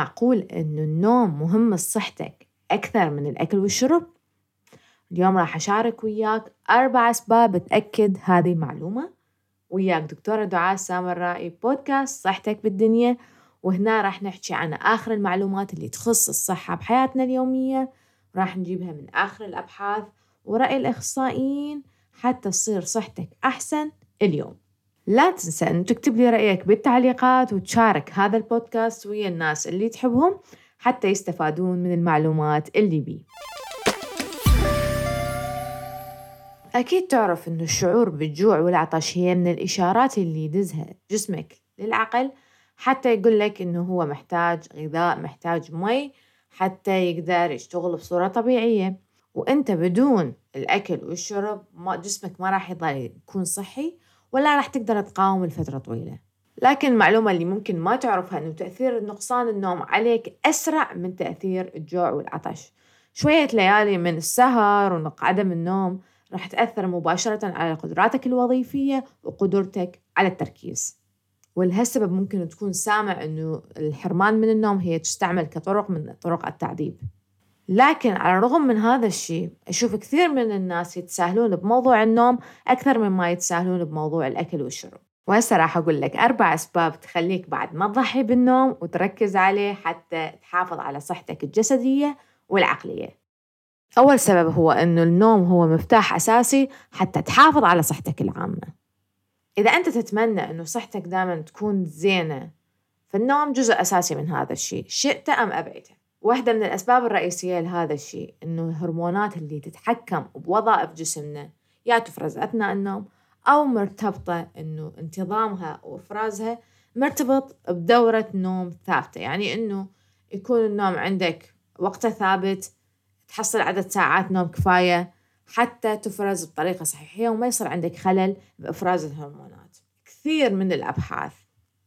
معقول إنه النوم مهم لصحتك أكثر من الأكل والشرب؟ اليوم راح أشارك وياك أربع أسباب تأكد هذه المعلومة. وياك دكتورة دعاء سامرائي بودكاست صحتك بالدنيا. وهنا راح نحكي عن آخر المعلومات اللي تخص الصحة بحياتنا اليومية. راح نجيبها من آخر الأبحاث ورأي الأخصائيين حتى تصير صحتك أحسن اليوم. لا تنسى أن تكتب لي رأيك بالتعليقات وتشارك هذا البودكاست ويا الناس اللي تحبهم حتى يستفادون من المعلومات اللي بيه أكيد تعرف أن الشعور بالجوع والعطش هي من الإشارات اللي يدزها جسمك للعقل حتى يقول لك أنه هو محتاج غذاء محتاج مي حتى يقدر يشتغل بصورة طبيعية. وأنت بدون الأكل والشرب ما جسمك ما راح يضل يكون صحي. ولا راح تقدر تقاوم لفترة طويلة. لكن المعلومة اللي ممكن ما تعرفها أنه تأثير نقصان النوم عليك أسرع من تأثير الجوع والعطش. شوية ليالي من السهر وعدم النوم راح تأثر مباشرة على قدراتك الوظيفية وقدرتك على التركيز. ولهالسبب ممكن تكون سامع أنه الحرمان من النوم هي تستعمل كطرق من طرق التعذيب. لكن على الرغم من هذا الشيء أشوف كثير من الناس يتساهلون بموضوع النوم أكثر مما يتساهلون بموضوع الأكل والشرب. وهسه راح أقول لك أربع أسباب تخليك بعد ما تضحي بالنوم وتركز عليه حتى تحافظ على صحتك الجسدية والعقلية. أول سبب هو أنه النوم هو مفتاح أساسي حتى تحافظ على صحتك العامة. إذا أنت تتمنى أنه صحتك دائما تكون زينة فالنوم جزء أساسي من هذا الشيء شئت أم أبيته واحدة من الأسباب الرئيسية لهذا الشيء إنه الهرمونات اللي تتحكم بوظائف جسمنا يا تفرز أثناء النوم أو مرتبطة إنه انتظامها وإفرازها مرتبط بدورة نوم ثابتة. يعني إنه يكون النوم عندك وقته ثابت تحصل عدد ساعات نوم كفاية حتى تفرز بطريقة صحيحة وما يصير عندك خلل بإفراز الهرمونات. كثير من الأبحاث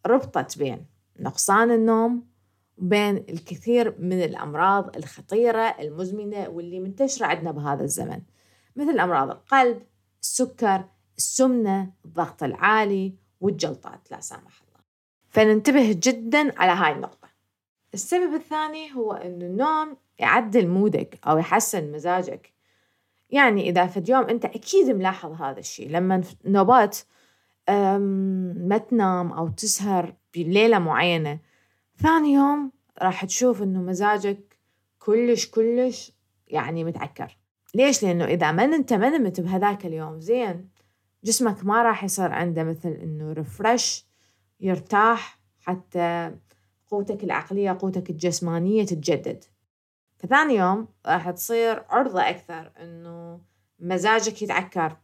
ربطت بين نقصان النوم وبين الكثير من الأمراض الخطيرة المزمنة واللي منتشرة عندنا بهذا الزمن. مثل أمراض القلب السكر السمنة الضغط العالي والجلطات لا سامح الله. فننتبه جدا على هاي النقطة. السبب الثاني هو أن النوم يعدل مودك أو يحسن مزاجك. يعني إذا في اليوم أنت أكيد ملاحظ هذا الشيء. لما نوبات ما تنام أو تسهر بليلة معينة ثاني يوم راح تشوف إنه مزاجك كلش كلش يعني متعكر. ليش؟ لأنه إذا ما أنت ما نمت بهذاك اليوم زين جسمك ما راح يصير عنده مثل إنه ريفرش يرتاح حتى قوتك العقلية قوتك الجسمانية تتجدد. فثاني يوم راح تصير عرضة أكثر إنه مزاجك يتعكر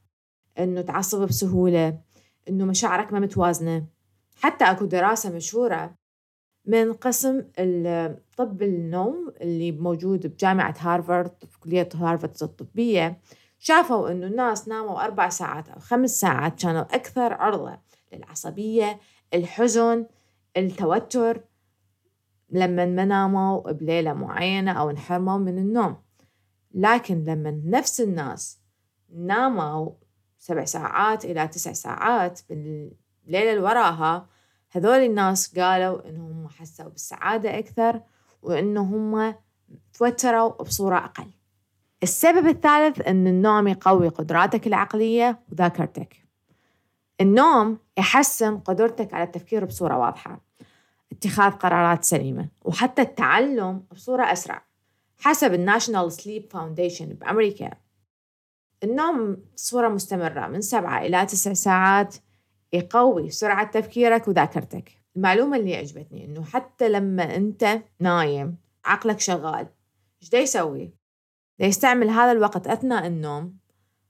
إنه تعصب بسهولة إنه مشاعرك ما متوازنة. حتى أكو دراسة مشهورة من قسم طب النوم اللي موجود بجامعة هارفارد في كلية هارفارد الطبية. شافوا إنه الناس ناموا أربع ساعات أو خمس ساعات كانوا أكثر عرضة للعصبية الحزن التوتر لما ما ناموا بليلة معينة أو انحرموا من النوم. لكن لما نفس الناس ناموا سبع ساعات إلى تسع ساعات بالليلة اللي وراها هذول الناس قالوا إنهم حسوا بالسعادة أكثر وإنهم توتروا بصورة أقل. السبب الثالث أن النوم يقوي قدراتك العقلية وذاكرتك. النوم يحسن قدرتك على التفكير بصورة واضحة اتخاذ قرارات سليمة وحتى التعلم بصورة أسرع حسب ال National Sleep Foundation بأمريكا. النوم بصورة مستمرة من سبعة إلى تسع ساعات يقوي سرعة تفكيرك وذاكرتك المعلومة اللي عجبتني إنه حتى لما أنت نايم عقلك شغال إيش دا يسوي؟ دا يستعمل هذا الوقت أثناء النوم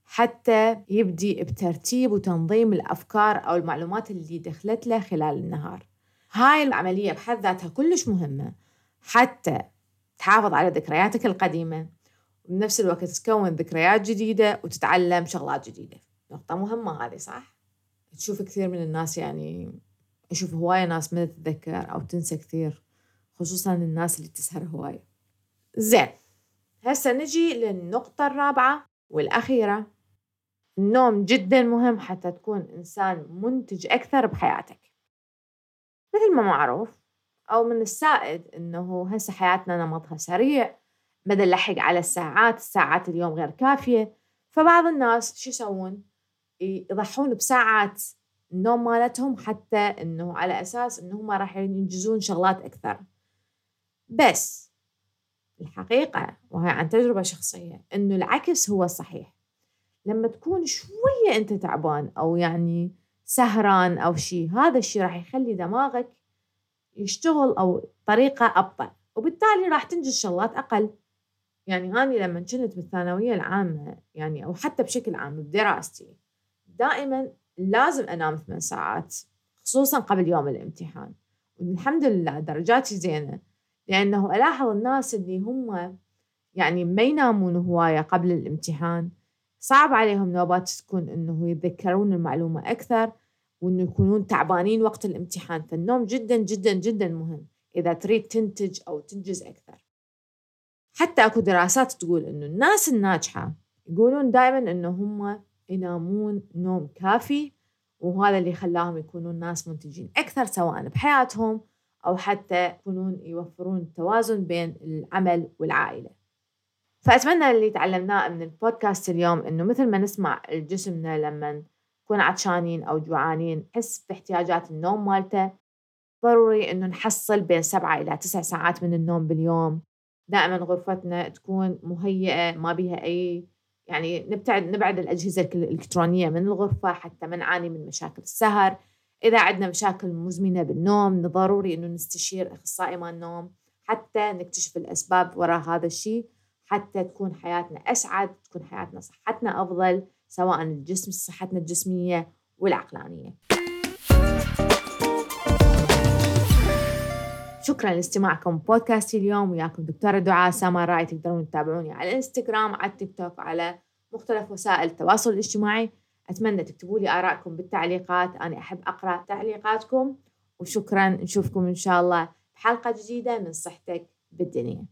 حتى يبدي بترتيب وتنظيم الأفكار أو المعلومات اللي دخلت له خلال النهار هاي العملية بحد ذاتها كلش مهمة حتى تحافظ على ذكرياتك القديمة وبنفس الوقت تكون ذكريات جديدة وتتعلم شغلات جديدة نقطة مهمة هذه صح؟ تشوف كثير من الناس يعني أشوف هواية ناس ما تتذكر أو تنسى كثير خصوصا الناس اللي تسهر هواية. زين هسا نجي للنقطة الرابعة والأخيرة. النوم جدا مهم حتى تكون إنسان منتج أكثر بحياتك. مثل ما معروف أو من السائد إنه هسه حياتنا نمطها سريع بدل نلحق على الساعات الساعات اليوم غير كافية. فبعض الناس شو يسوون؟ يضحون بساعات النوم مالتهم حتى إنه على أساس إنه هم راح ينجزون شغلات أكثر. بس الحقيقة وهي عن تجربة شخصية إنه العكس هو الصحيح لما تكون شوية أنت تعبان أو يعني سهران أو شيء هذا الشيء راح يخلي دماغك يشتغل أو طريقة أبطأ وبالتالي راح تنجز شغلات أقل. يعني أنا لما كنت بالثانوية العامة يعني أو حتى بشكل عام بدراستي دائما لازم أنام ثمان ساعات خصوصا قبل يوم الامتحان. والحمد لله درجاتي زينة لأنه ألاحظ الناس اللي هم يعني ما ينامون هواية قبل الامتحان. صعب عليهم نوبات تكون إنه يتذكرون المعلومة أكثر وإنه يكونون تعبانين وقت الامتحان. فالنوم جدا جدا جدا مهم إذا تريد تنتج أو تنجز أكثر. حتى أكو دراسات تقول إنه الناس الناجحة يقولون دائما إنه هم ينامون نوم كافي وهذا اللي خلاهم يكونون ناس منتجين أكثر سواء بحياتهم أو حتى يكونون يوفرون توازن بين العمل والعائلة. فأتمنى اللي تعلمناه من البودكاست اليوم إنه مثل ما نسمع جسمنا لما نكون عطشانين أو جوعانين نحس باحتياجات النوم مالته. ضروري إنه نحصل بين سبعة إلى تسع ساعات من النوم باليوم. دائما غرفتنا تكون مهيئة ما بها أي يعني نبتعد نبعد الأجهزة الإلكترونية من الغرفة حتى ما نعاني من مشاكل السهر. إذا عندنا مشاكل مزمنة بالنوم ضروري إنه نستشير أخصائي مال النوم حتى نكتشف الأسباب وراء هذا الشيء حتى تكون حياتنا أسعد تكون حياتنا صحتنا أفضل سواء الجسم صحتنا الجسمية والعقلانية. شكرا لاستماعكم بودكاستي اليوم. وياكم دكتورة دعاء سامر راي. تقدرون تتابعوني على الانستغرام على التيك توك وعلى مختلف وسائل التواصل الاجتماعي. أتمنى تكتبوا لي آرائكم بالتعليقات. أنا أحب أقرأ تعليقاتكم. وشكرا. نشوفكم إن شاء الله بحلقة جديدة من صحتك بالدنيا.